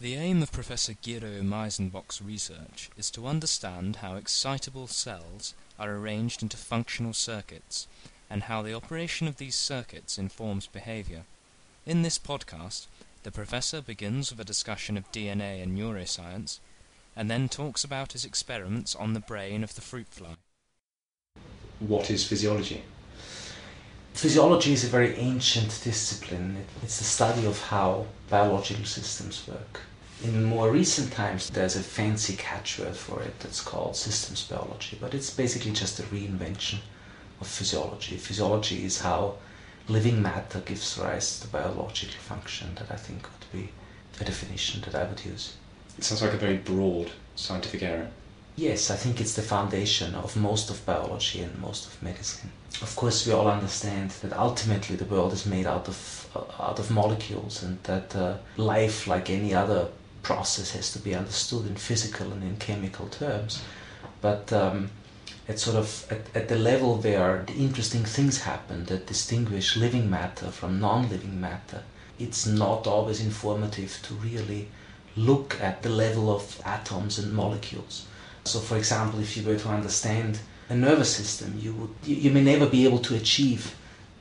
The aim of Professor Gero Miesenboeck's research is to understand how excitable cells are arranged into functional circuits and how the operation of these circuits informs behavior. In this podcast, the professor begins with a discussion of DNA and neuroscience, and then talks about his experiments on the brain of the fruit fly. What is physiology? Physiology is a very ancient discipline. It's the study of how biological systems work. In more recent times, there's a fancy catchword for it that's called systems biology, but it's basically just a reinvention of physiology. Physiology is how living matter gives rise to biological function, that I think would be a definition that I would use. It sounds like a very broad scientific area. Yes, I think it's the foundation of most of biology and most of medicine. Of course, we all understand that ultimately the world is made out of uh, out of molecules, and that uh, life, like any other process, has to be understood in physical and in chemical terms. But um, at sort of at, at the level where the interesting things happen that distinguish living matter from non-living matter, it's not always informative to really look at the level of atoms and molecules so, for example, if you were to understand a nervous system, you would you may never be able to achieve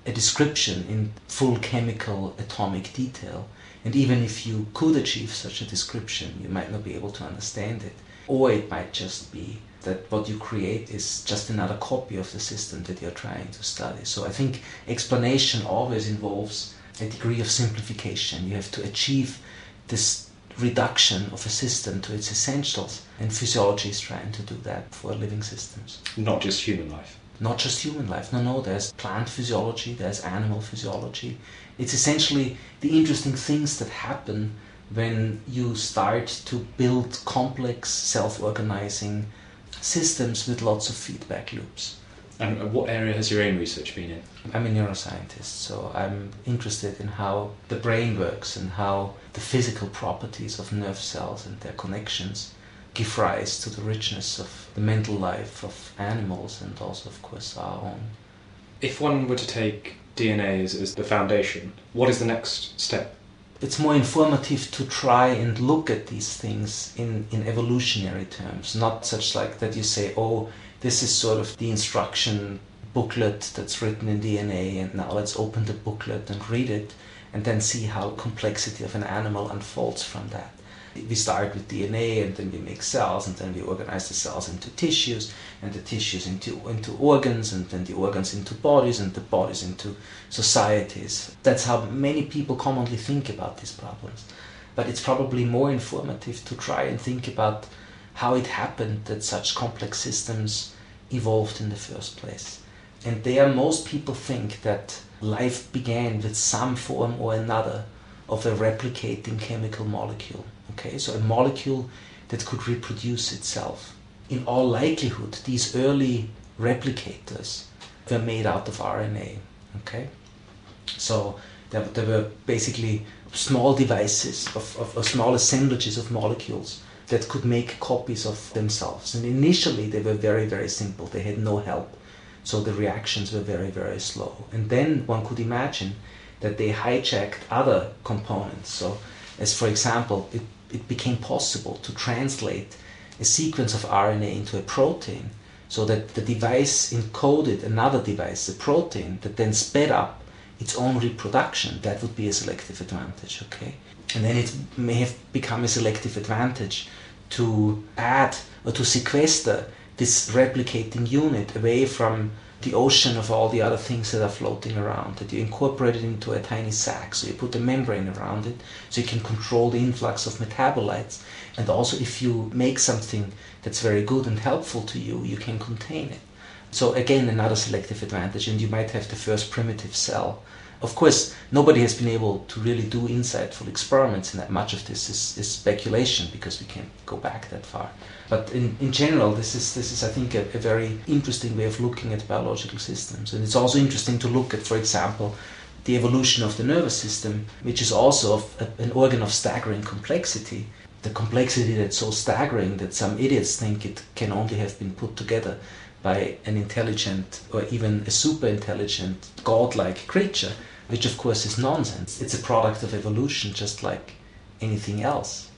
a description in full chemical atomic detail. And even if you could achieve such a description, you might not be able to understand it. Or it might just be that what you create is just another copy of the system that you're trying to study. So I think explanation always involves a degree of simplification. You have to achieve this reduction of a system to its essentials. And physiology is trying to do that for living systems. Not just human life. Not just human life. No, no, there's plant physiology, there's animal physiology. It's essentially the interesting things that happen when you start to build complex, self organizing systems with lots of feedback loops. And what area has your own research been in? I'm a neuroscientist, so I'm interested in how the brain works and how the physical properties of nerve cells and their connections give rise to the richness of the mental life of animals and also, of course, our own. If one were to take DNA as, as the foundation, what is the next step? It's more informative to try and look at these things in, in evolutionary terms, not such like that you say, oh, this is sort of the instruction booklet that's written in DNA, and now let's open the booklet and read it, and then see how complexity of an animal unfolds from that. We start with DNA, and then we make cells, and then we organize the cells into tissues, and the tissues into into organs, and then the organs into bodies, and the bodies into societies. That's how many people commonly think about these problems. But it's probably more informative to try and think about how it happened that such complex systems evolved in the first place. And there, most people think that life began with some form or another of a replicating chemical molecule. Okay, so a molecule that could reproduce itself. In all likelihood, these early replicators were made out of RNA. Okay, so there, there were basically small devices of, of, of small assemblages of molecules that could make copies of themselves. And initially they were very, very simple. They had no help. So the reactions were very, very slow. And then one could imagine that they hijacked other components. So, as for example, it, it became possible to translate a sequence of RNA into a protein so that the device encoded another device, a protein, that then sped up its own reproduction. That would be a selective advantage, okay? And then it may have become a selective advantage to add or to sequester this replicating unit away from the ocean of all the other things that are floating around, that you incorporate it into a tiny sac. So you put a membrane around it so you can control the influx of metabolites. And also, if you make something that's very good and helpful to you, you can contain it. So, again, another selective advantage, and you might have the first primitive cell of course, nobody has been able to really do insightful experiments, and that much of this is, is speculation because we can't go back that far. But in, in general, this is, this is, I think, a, a very interesting way of looking at biological systems. And it's also interesting to look at, for example, the evolution of the nervous system, which is also a, an organ of staggering complexity. The complexity that's so staggering that some idiots think it can only have been put together by an intelligent or even a super intelligent godlike creature, which of course is nonsense. It's a product of evolution just like anything else.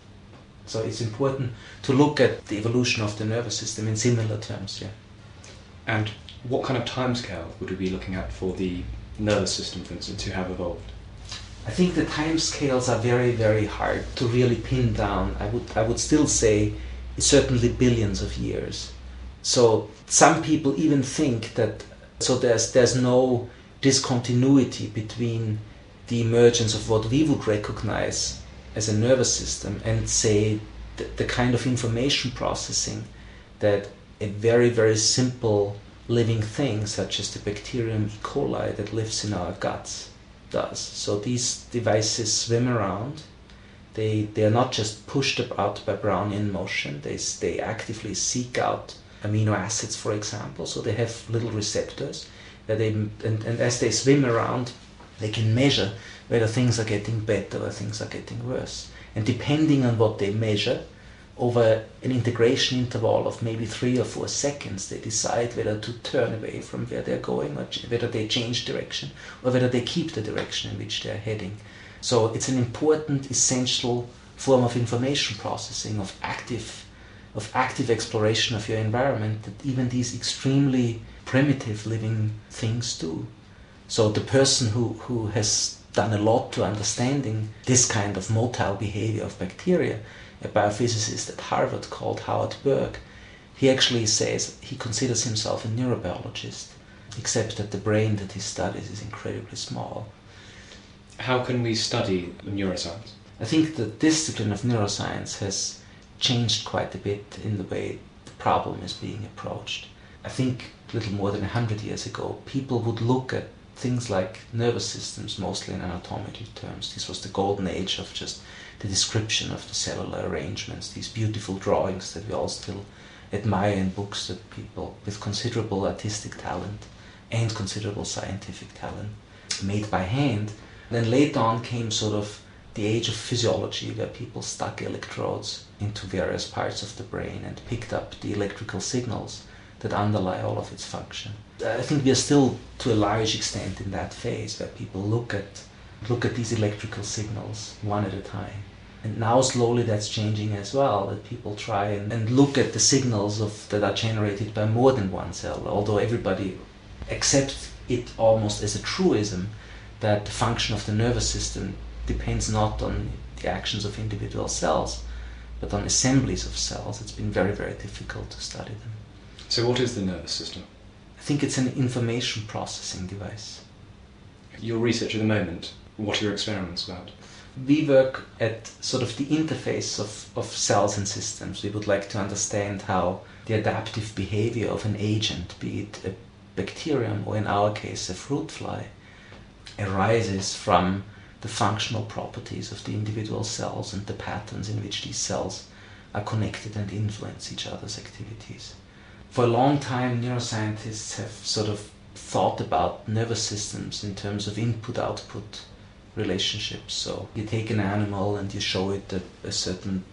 So it's important to look at the evolution of the nervous system in similar terms, yeah. And what kind of timescale would we be looking at for the nervous system, for instance, to have evolved? I think the time scales are very, very hard to really pin down. I would, I would still say certainly billions of years. So some people even think that so there's there's no discontinuity between the emergence of what we would recognize as a nervous system and say the, the kind of information processing that a very very simple living thing such as the bacterium E. coli that lives in our guts does. So these devices swim around. They, they are not just pushed out by Brownian motion, they, they actively seek out amino acids, for example. So they have little receptors they, and, and as they swim around, they can measure whether things are getting better or things are getting worse. And depending on what they measure, over an integration interval of maybe three or four seconds, they decide whether to turn away from where they're going, or whether they change direction, or whether they keep the direction in which they're heading. So it's an important, essential form of information processing, of active, of active exploration of your environment that even these extremely primitive living things do. So the person who, who has done a lot to understanding this kind of motile behavior of bacteria a biophysicist at Harvard called Howard Berg, he actually says he considers himself a neurobiologist, except that the brain that he studies is incredibly small. How can we study neuroscience? I think the discipline of neuroscience has changed quite a bit in the way the problem is being approached. I think little more than 100 years ago, people would look at things like nervous systems mostly in anatomical terms. This was the golden age of just the description of the cellular arrangements, these beautiful drawings that we all still admire in books that people with considerable artistic talent and considerable scientific talent made by hand. Then later on came sort of the age of physiology where people stuck electrodes into various parts of the brain and picked up the electrical signals that underlie all of its function. Uh, I think we are still to a large extent in that phase where people look at look at these electrical signals one at a time and now slowly that's changing as well, that people try and, and look at the signals of that are generated by more than one cell, although everybody accepts it almost as a truism that the function of the nervous system depends not on the actions of individual cells, but on assemblies of cells. It's been very, very difficult to study them. So what is the nervous system? I think it's an information processing device. Your research at the moment, what are your experiments about? we work at sort of the interface of, of cells and systems. We would like to understand how the adaptive behavior of an agent, be it a bacterium or in our case a fruit fly, arises from the functional properties of the individual cells and the patterns in which these cells are connected and influence each other's activities. For a long time, neuroscientists have sort of thought about nervous systems in terms of input output relationships. So you take an animal and you show it a, a certain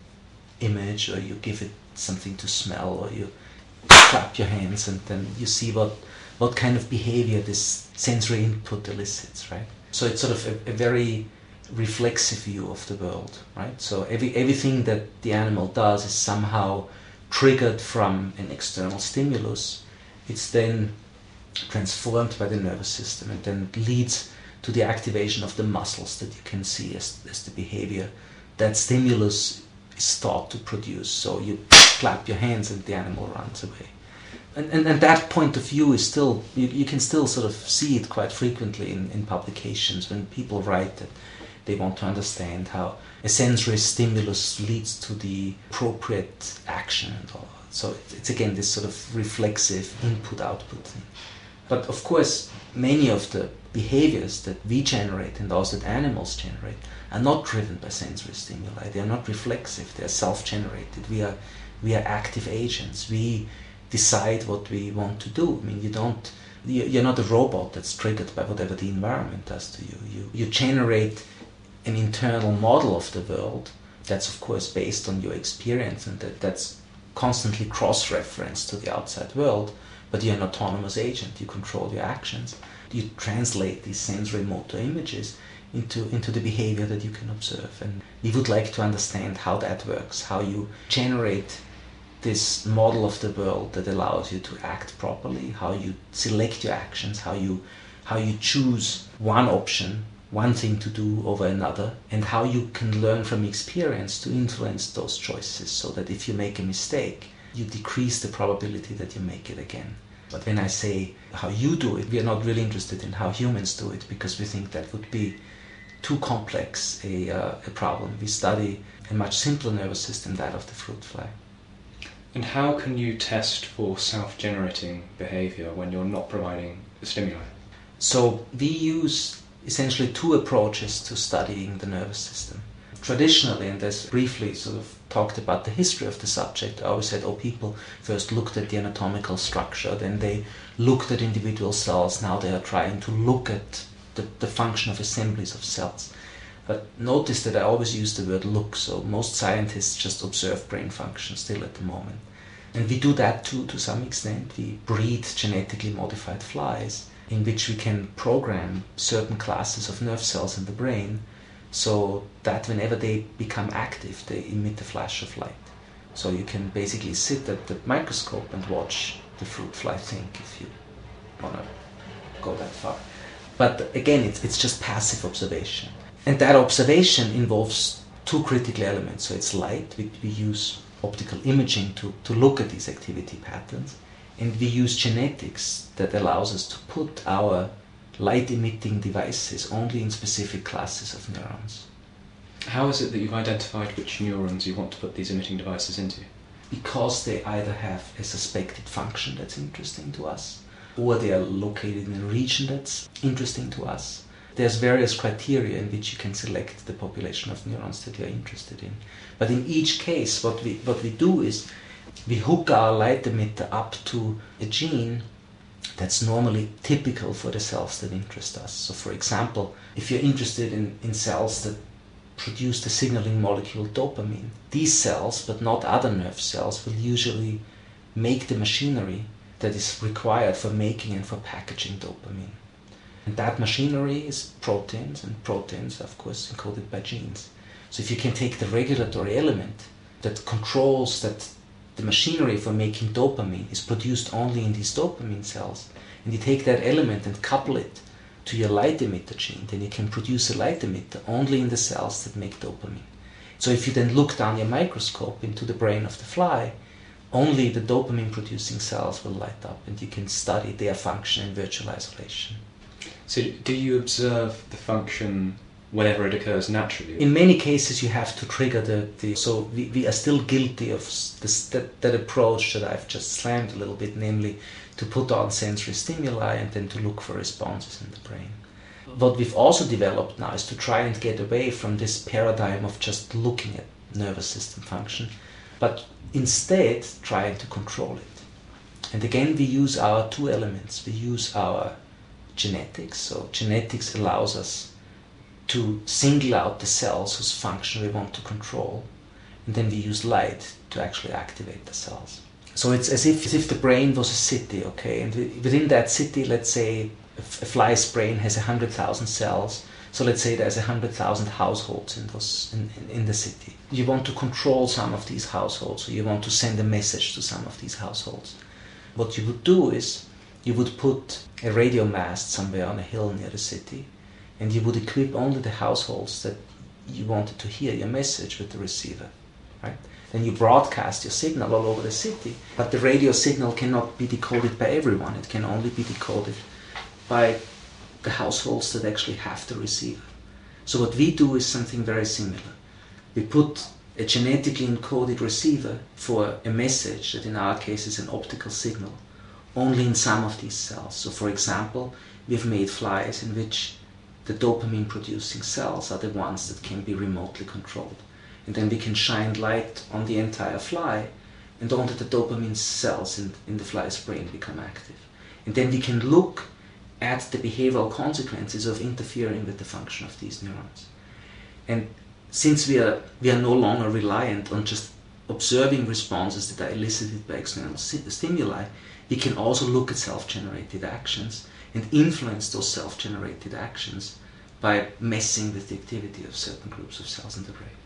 image, or you give it something to smell, or you clap your hands, and then you see what what kind of behavior this sensory input elicits, right? So it's sort of a, a very reflexive view of the world, right? So every everything that the animal does is somehow triggered from an external stimulus. It's then transformed by the nervous system and then leads to the activation of the muscles that you can see as, as the behavior that stimulus is thought to produce. So you clap your hands and the animal runs away. And, and, and that point of view is still, you, you can still sort of see it quite frequently in, in publications when people write that they want to understand how a sensory stimulus leads to the appropriate action and all. So it's again this sort of reflexive input output thing. But of course, many of the behaviors that we generate and those that animals generate are not driven by sensory stimuli. They are not reflexive. They are self-generated. We are we are active agents. We decide what we want to do. I mean, you don't. You're not a robot that's triggered by whatever the environment does to you. You you generate an internal model of the world that's of course based on your experience and that that's constantly cross-referenced to the outside world but you're an autonomous agent. You control your actions. You translate these sensory motor images into, into the behavior that you can observe. And we would like to understand how that works, how you generate this model of the world that allows you to act properly, how you select your actions, how you how you choose one option, one thing to do over another, and how you can learn from experience to influence those choices so that if you make a mistake, you decrease the probability that you make it again. But when I say how you do it, we are not really interested in how humans do it because we think that would be too complex a, uh, a problem. We study a much simpler nervous system, that of the fruit fly. And how can you test for self generating behavior when you're not providing a stimuli? So we use essentially two approaches to studying the nervous system. Traditionally, and as briefly sort of talked about the history of the subject, I always said, oh, people first looked at the anatomical structure, then they looked at individual cells, now they are trying to look at the, the function of assemblies of cells. But notice that I always use the word look, so most scientists just observe brain function still at the moment. And we do that too to some extent. We breed genetically modified flies in which we can program certain classes of nerve cells in the brain so that whenever they become active, they emit a flash of light. So you can basically sit at the microscope and watch the fruit fly think if you want to go that far. But again, it's, it's just passive observation. And that observation involves two critical elements. So it's light, we, we use optical imaging to, to look at these activity patterns. And we use genetics that allows us to put our light emitting devices only in specific classes of neurons. How is it that you've identified which neurons you want to put these emitting devices into? Because they either have a suspected function that's interesting to us, or they are located in a region that's interesting to us. There's various criteria in which you can select the population of neurons that you're interested in. But in each case, what we, what we do is we hook our light emitter up to a gene that's normally typical for the cells that interest us. So, for example, if you're interested in, in cells that produce the signaling molecule dopamine, these cells, but not other nerve cells, will usually make the machinery that is required for making and for packaging dopamine. And that machinery is proteins, and proteins of course, encoded by genes. So if you can take the regulatory element that controls that the machinery for making dopamine is produced only in these dopamine cells, and you take that element and couple it to your light emitter gene, then you can produce a light emitter only in the cells that make dopamine. So if you then look down your microscope into the brain of the fly, only the dopamine producing cells will light up and you can study their function in virtual isolation. So, do you observe the function whenever it occurs naturally? In many cases, you have to trigger the. the so, we, we are still guilty of this, that, that approach that I've just slammed a little bit, namely to put on sensory stimuli and then to look for responses in the brain. What we've also developed now is to try and get away from this paradigm of just looking at nervous system function, but instead trying to control it. And again, we use our two elements. We use our genetics. So, genetics allows us to single out the cells whose function we want to control, and then we use light to actually activate the cells. So, it's as if, as if the brain was a city, okay? And within that city, let's say a fly's brain has 100,000 cells. So let's say there's 100,000 households in, those, in, in, in, the city. You want to control some of these households, or you want to send a message to some of these households. What you would do is you would put a radio mast somewhere on a hill near the city, and you would equip only the households that you wanted to hear your message with the receiver, right? Then you broadcast your signal all over the city, but the radio signal cannot be decoded by everyone. It can only be decoded by the households that actually have the receiver. So what we do is something very similar. We put a genetically encoded receiver for a message that in our case is an optical signal only in some of these cells. So for example, we've made flies in which the dopamine producing cells are the ones that can be remotely controlled. And then we can shine light on the entire fly and only the dopamine cells in, in the fly's brain become active. And then we can look at the behavioral consequences of interfering with the function of these neurons. And since we are, we are no longer reliant on just observing responses that are elicited by external stimuli, we can also look at self generated actions and influence those self generated actions by messing with the activity of certain groups of cells in the brain.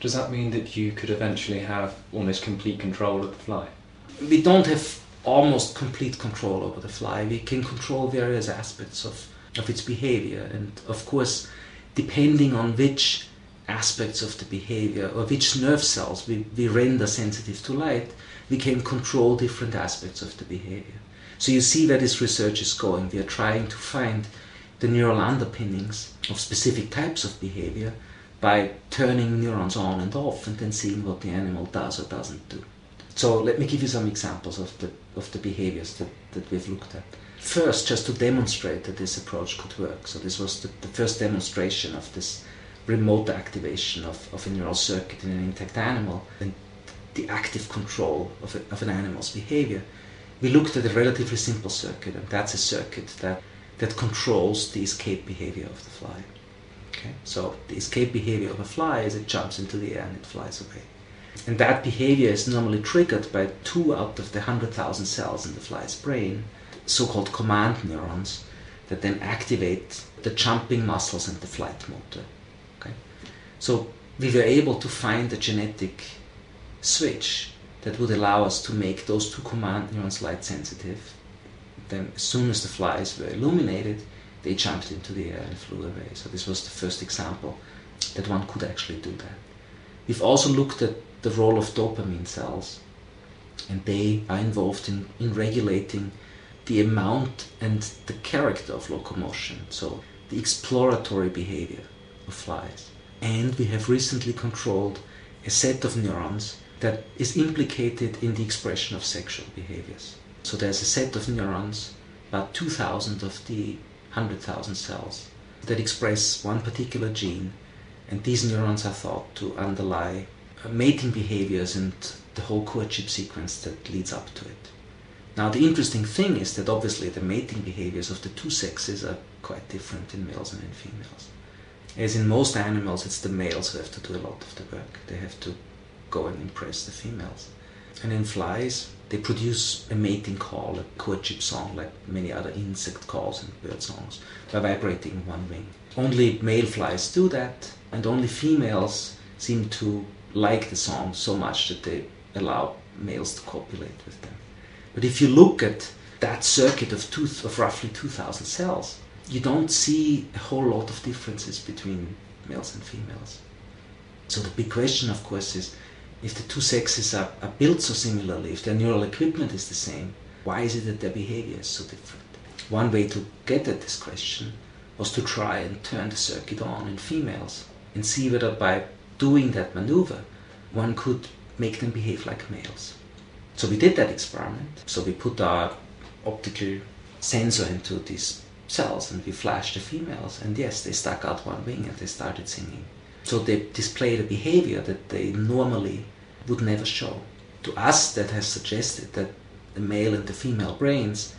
Does that mean that you could eventually have almost complete control of the fly? We don't have almost complete control over the fly. We can control various aspects of, of its behavior, and of course, depending on which aspects of the behavior or which nerve cells we, we render sensitive to light, we can control different aspects of the behavior. So you see where this research is going. We are trying to find the neural underpinnings of specific types of behavior by turning neurons on and off and then seeing what the animal does or doesn't do. So let me give you some examples of the, of the behaviors that, that we've looked at. First, just to demonstrate that this approach could work. So this was the, the first demonstration of this remote activation of, of a neural circuit in an intact animal and the active control of, a, of an animal's behavior. We looked at a relatively simple circuit, and that's a circuit that, that controls the escape behavior of the fly. Okay? So the escape behavior of a fly is it jumps into the air and it flies away. And that behavior is normally triggered by two out of the 100,000 cells in the fly's brain, so called command neurons, that then activate the jumping muscles and the flight motor. Okay? So we were able to find a genetic switch that would allow us to make those two command neurons light sensitive. Then, as soon as the flies were illuminated, they jumped into the air and flew away. So, this was the first example that one could actually do that. We've also looked at the role of dopamine cells, and they are involved in, in regulating the amount and the character of locomotion, so the exploratory behavior of flies. And we have recently controlled a set of neurons that is implicated in the expression of sexual behaviors. So there's a set of neurons, about 2,000 of the 100,000 cells, that express one particular gene, and these neurons are thought to underlie uh, mating behaviors and the whole courtship sequence that leads up to it. Now, the interesting thing is that obviously the mating behaviors of the two sexes are quite different in males and in females. As in most animals, it's the males who have to do a lot of the work. They have to go and impress the females. And in flies, they produce a mating call, a courtship song, like many other insect calls and bird songs, by vibrating one wing. Only male flies do that, and only females seem to like the song so much that they allow males to copulate with them. But if you look at that circuit of, two, of roughly 2,000 cells, you don't see a whole lot of differences between males and females. So the big question, of course, is if the two sexes are, are built so similarly, if their neural equipment is the same, why is it that their behavior is so different? One way to get at this question was to try and turn the circuit on in females and see whether by doing that maneuver one could make them behave like males. So we did that experiment. So we put our optical sensor into these cells and we flashed the females, and yes, they stuck out one wing and they started singing. So they displayed a behavior that they normally would never show. To us, that has suggested that the male and the female brains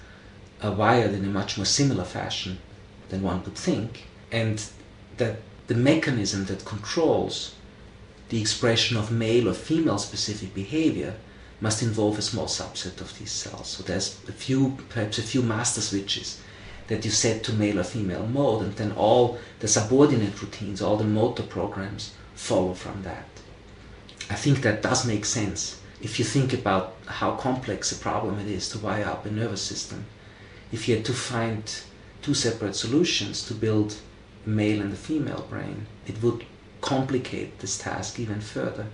are wired in a much more similar fashion than one would think, and that the mechanism that controls the expression of male or female specific behavior must involve a small subset of these cells. So there's a few, perhaps a few master switches that you set to male or female mode, and then all the subordinate routines, all the motor programs follow from that. I think that does make sense if you think about how complex a problem it is to wire up a nervous system. If you had to find two separate solutions to build a male and a female brain, it would complicate this task even further.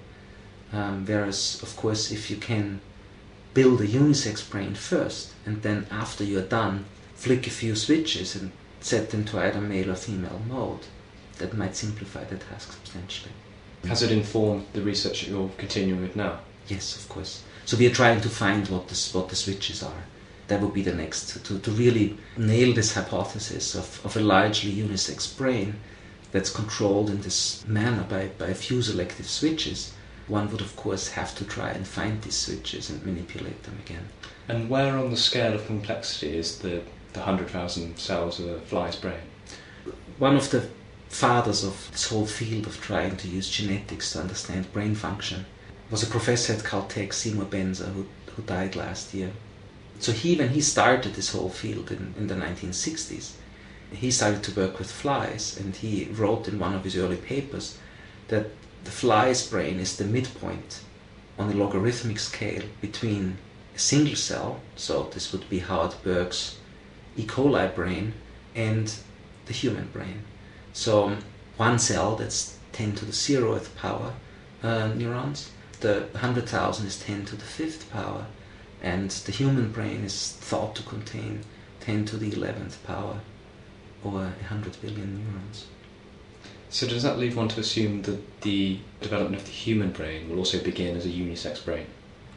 Um, whereas, of course, if you can build a unisex brain first, and then after you're done, flick a few switches and set them to either male or female mode, that might simplify the task substantially. Has it informed the research that you're continuing with now? Yes, of course. So we are trying to find what the, what the switches are. That would be the next, to, to really nail this hypothesis of, of a largely unisex brain that's controlled in this manner by, by a few selective switches. One would, of course, have to try and find these switches and manipulate them again. And where on the scale of complexity is the, the 100,000 cells of a fly's brain? One of the fathers of this whole field of trying to use genetics to understand brain function was a professor at Caltech, Seymour Benzer, who, who died last year. So he, when he started this whole field in, in the 1960s, he started to work with flies, and he wrote in one of his early papers that the fly's brain is the midpoint on a logarithmic scale between a single cell, so this would be Howard Berg's E. coli brain, and the human brain. So one cell that's 10 to the zeroth power uh, neurons, the 100,000 is 10 to the fifth power, and the human brain is thought to contain 10 to the 11th power, or 100 billion neurons. So does that lead one to assume that the development of the human brain will also begin as a unisex brain?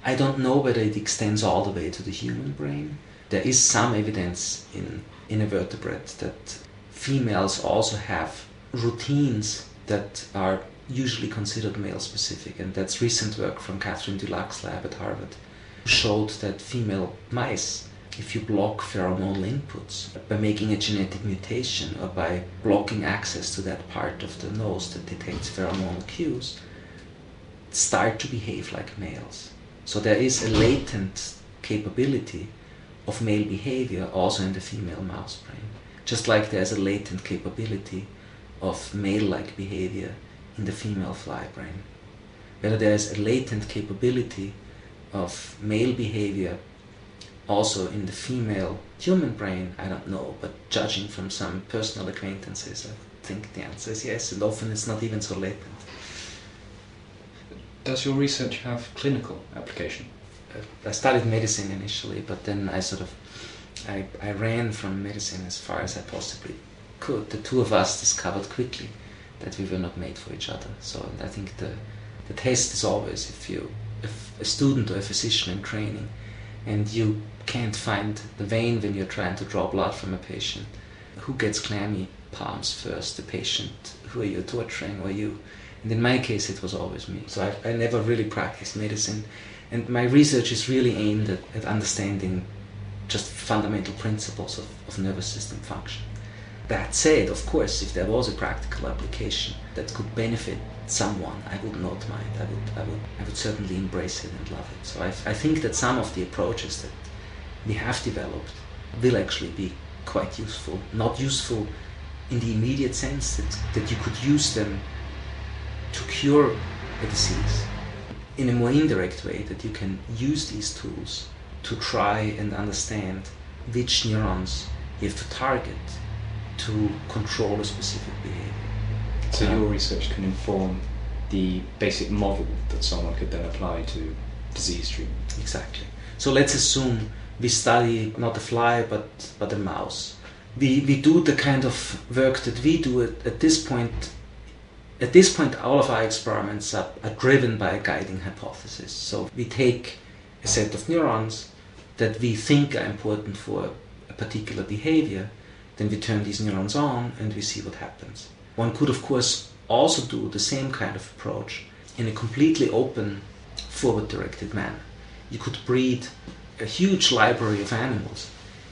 I don't know whether it extends all the way to the human brain. There is some evidence in invertebrates that females also have routines that are usually considered male specific, and that's recent work from Catherine Dulac's lab at Harvard showed that female mice, if you block pheromonal inputs by making a genetic mutation or by blocking access to that part of the nose that detects pheromonal cues, start to behave like males. So there is a latent capability of male behavior also in the female mouse brain. Just like there's a latent capability of male like behavior in the female fly brain. Whether there's a latent capability of male behavior also in the female human brain, I don't know, but judging from some personal acquaintances, I think the answer is yes, and often it's not even so latent. Does your research have clinical application? I studied medicine initially, but then I sort of I, I ran from medicine as far as I possibly could. The two of us discovered quickly that we were not made for each other. So I think the the test is always if you if a student or a physician in training and you can't find the vein when you're trying to draw blood from a patient, who gets clammy palms first, the patient who are you torturing or you? And in my case, it was always me. So I, I never really practiced medicine. And my research is really aimed at, at understanding just fundamental principles of, of nervous system function. That said, of course, if there was a practical application that could benefit someone, I would not mind. I would, I would, I would certainly embrace it and love it. So I, I think that some of the approaches that we have developed will actually be quite useful. Not useful in the immediate sense that, that you could use them to cure a disease. In a more indirect way, that you can use these tools to try and understand which neurons you have to target to control a specific behavior. So Um, your research can inform the basic model that someone could then apply to disease treatment. Exactly. So let's assume we study not a fly but but a mouse. We we do the kind of work that we do at, at this point. At this point, all of our experiments are, are driven by a guiding hypothesis. So we take a set of neurons that we think are important for a particular behavior, then we turn these neurons on and we see what happens. One could, of course, also do the same kind of approach in a completely open, forward directed manner. You could breed a huge library of animals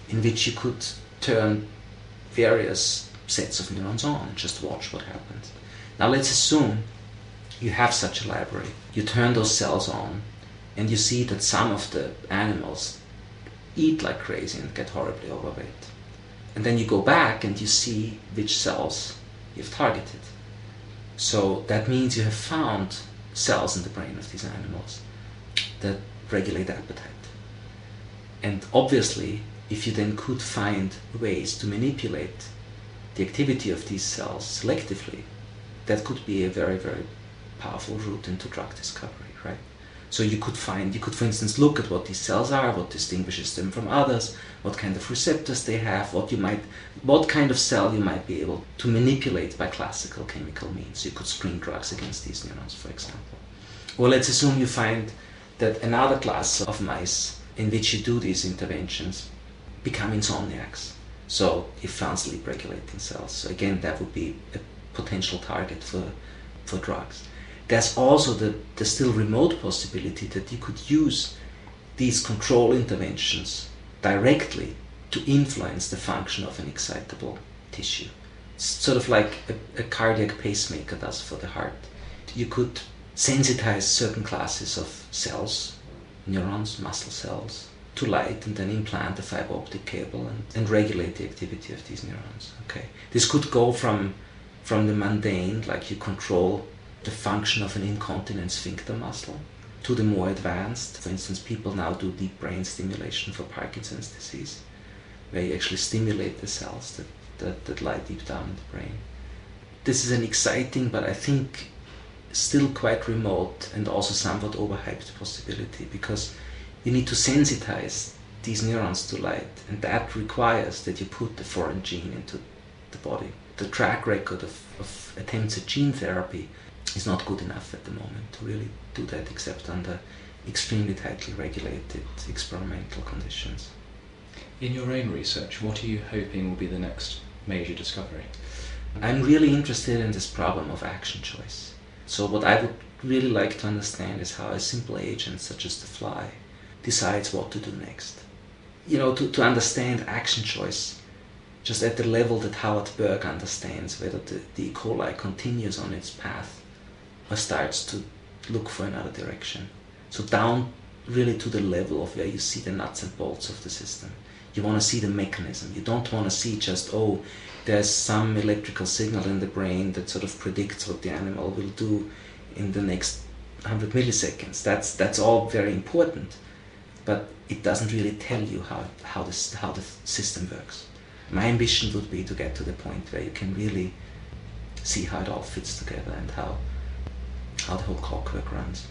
in which you could turn various sets of neurons on and just watch what happens. Now, let's assume you have such a library. You turn those cells on and you see that some of the animals eat like crazy and get horribly overweight. And then you go back and you see which cells you've targeted. So that means you have found cells in the brain of these animals that regulate appetite. And obviously, if you then could find ways to manipulate the activity of these cells selectively, that could be a very, very powerful route into drug discovery, right? So you could find, you could, for instance, look at what these cells are, what distinguishes them from others, what kind of receptors they have, what you might, what kind of cell you might be able to manipulate by classical chemical means. You could screen drugs against these neurons, for example. Well, let's assume you find that another class of mice in which you do these interventions become insomniacs. So you found sleep regulating cells. So again, that would be a potential target for, for drugs. There's also the, the still remote possibility that you could use these control interventions directly to influence the function of an excitable tissue. It's sort of like a, a cardiac pacemaker does for the heart. You could sensitize certain classes of cells, neurons, muscle cells, to light and then implant a fiber optic cable and, and regulate the activity of these neurons. Okay, this could go from from the mundane, like you control the function of an incontinent sphincter muscle, to the more advanced. For instance, people now do deep brain stimulation for Parkinson's disease, where you actually stimulate the cells that, that, that lie deep down in the brain. This is an exciting, but I think still quite remote and also somewhat overhyped possibility because you need to sensitize these neurons to light, and that requires that you put the foreign gene into the body. The track record of, of attempts at gene therapy is not good enough at the moment to really do that except under extremely tightly regulated experimental conditions. In your own research, what are you hoping will be the next major discovery? I'm really interested in this problem of action choice. So, what I would really like to understand is how a simple agent such as the fly decides what to do next. You know, to, to understand action choice just at the level that Howard Berg understands whether the, the E. coli continues on its path or starts to look for another direction. So down really to the level of where you see the nuts and bolts of the system. You want to see the mechanism. You don't want to see just, oh, there's some electrical signal in the brain that sort of predicts what the animal will do in the next 100 milliseconds. That's, that's all very important, but it doesn't really tell you how, how, this, how the system works. My ambition would be to get to the point where you can really see how it all fits together and how, how the whole clockwork runs.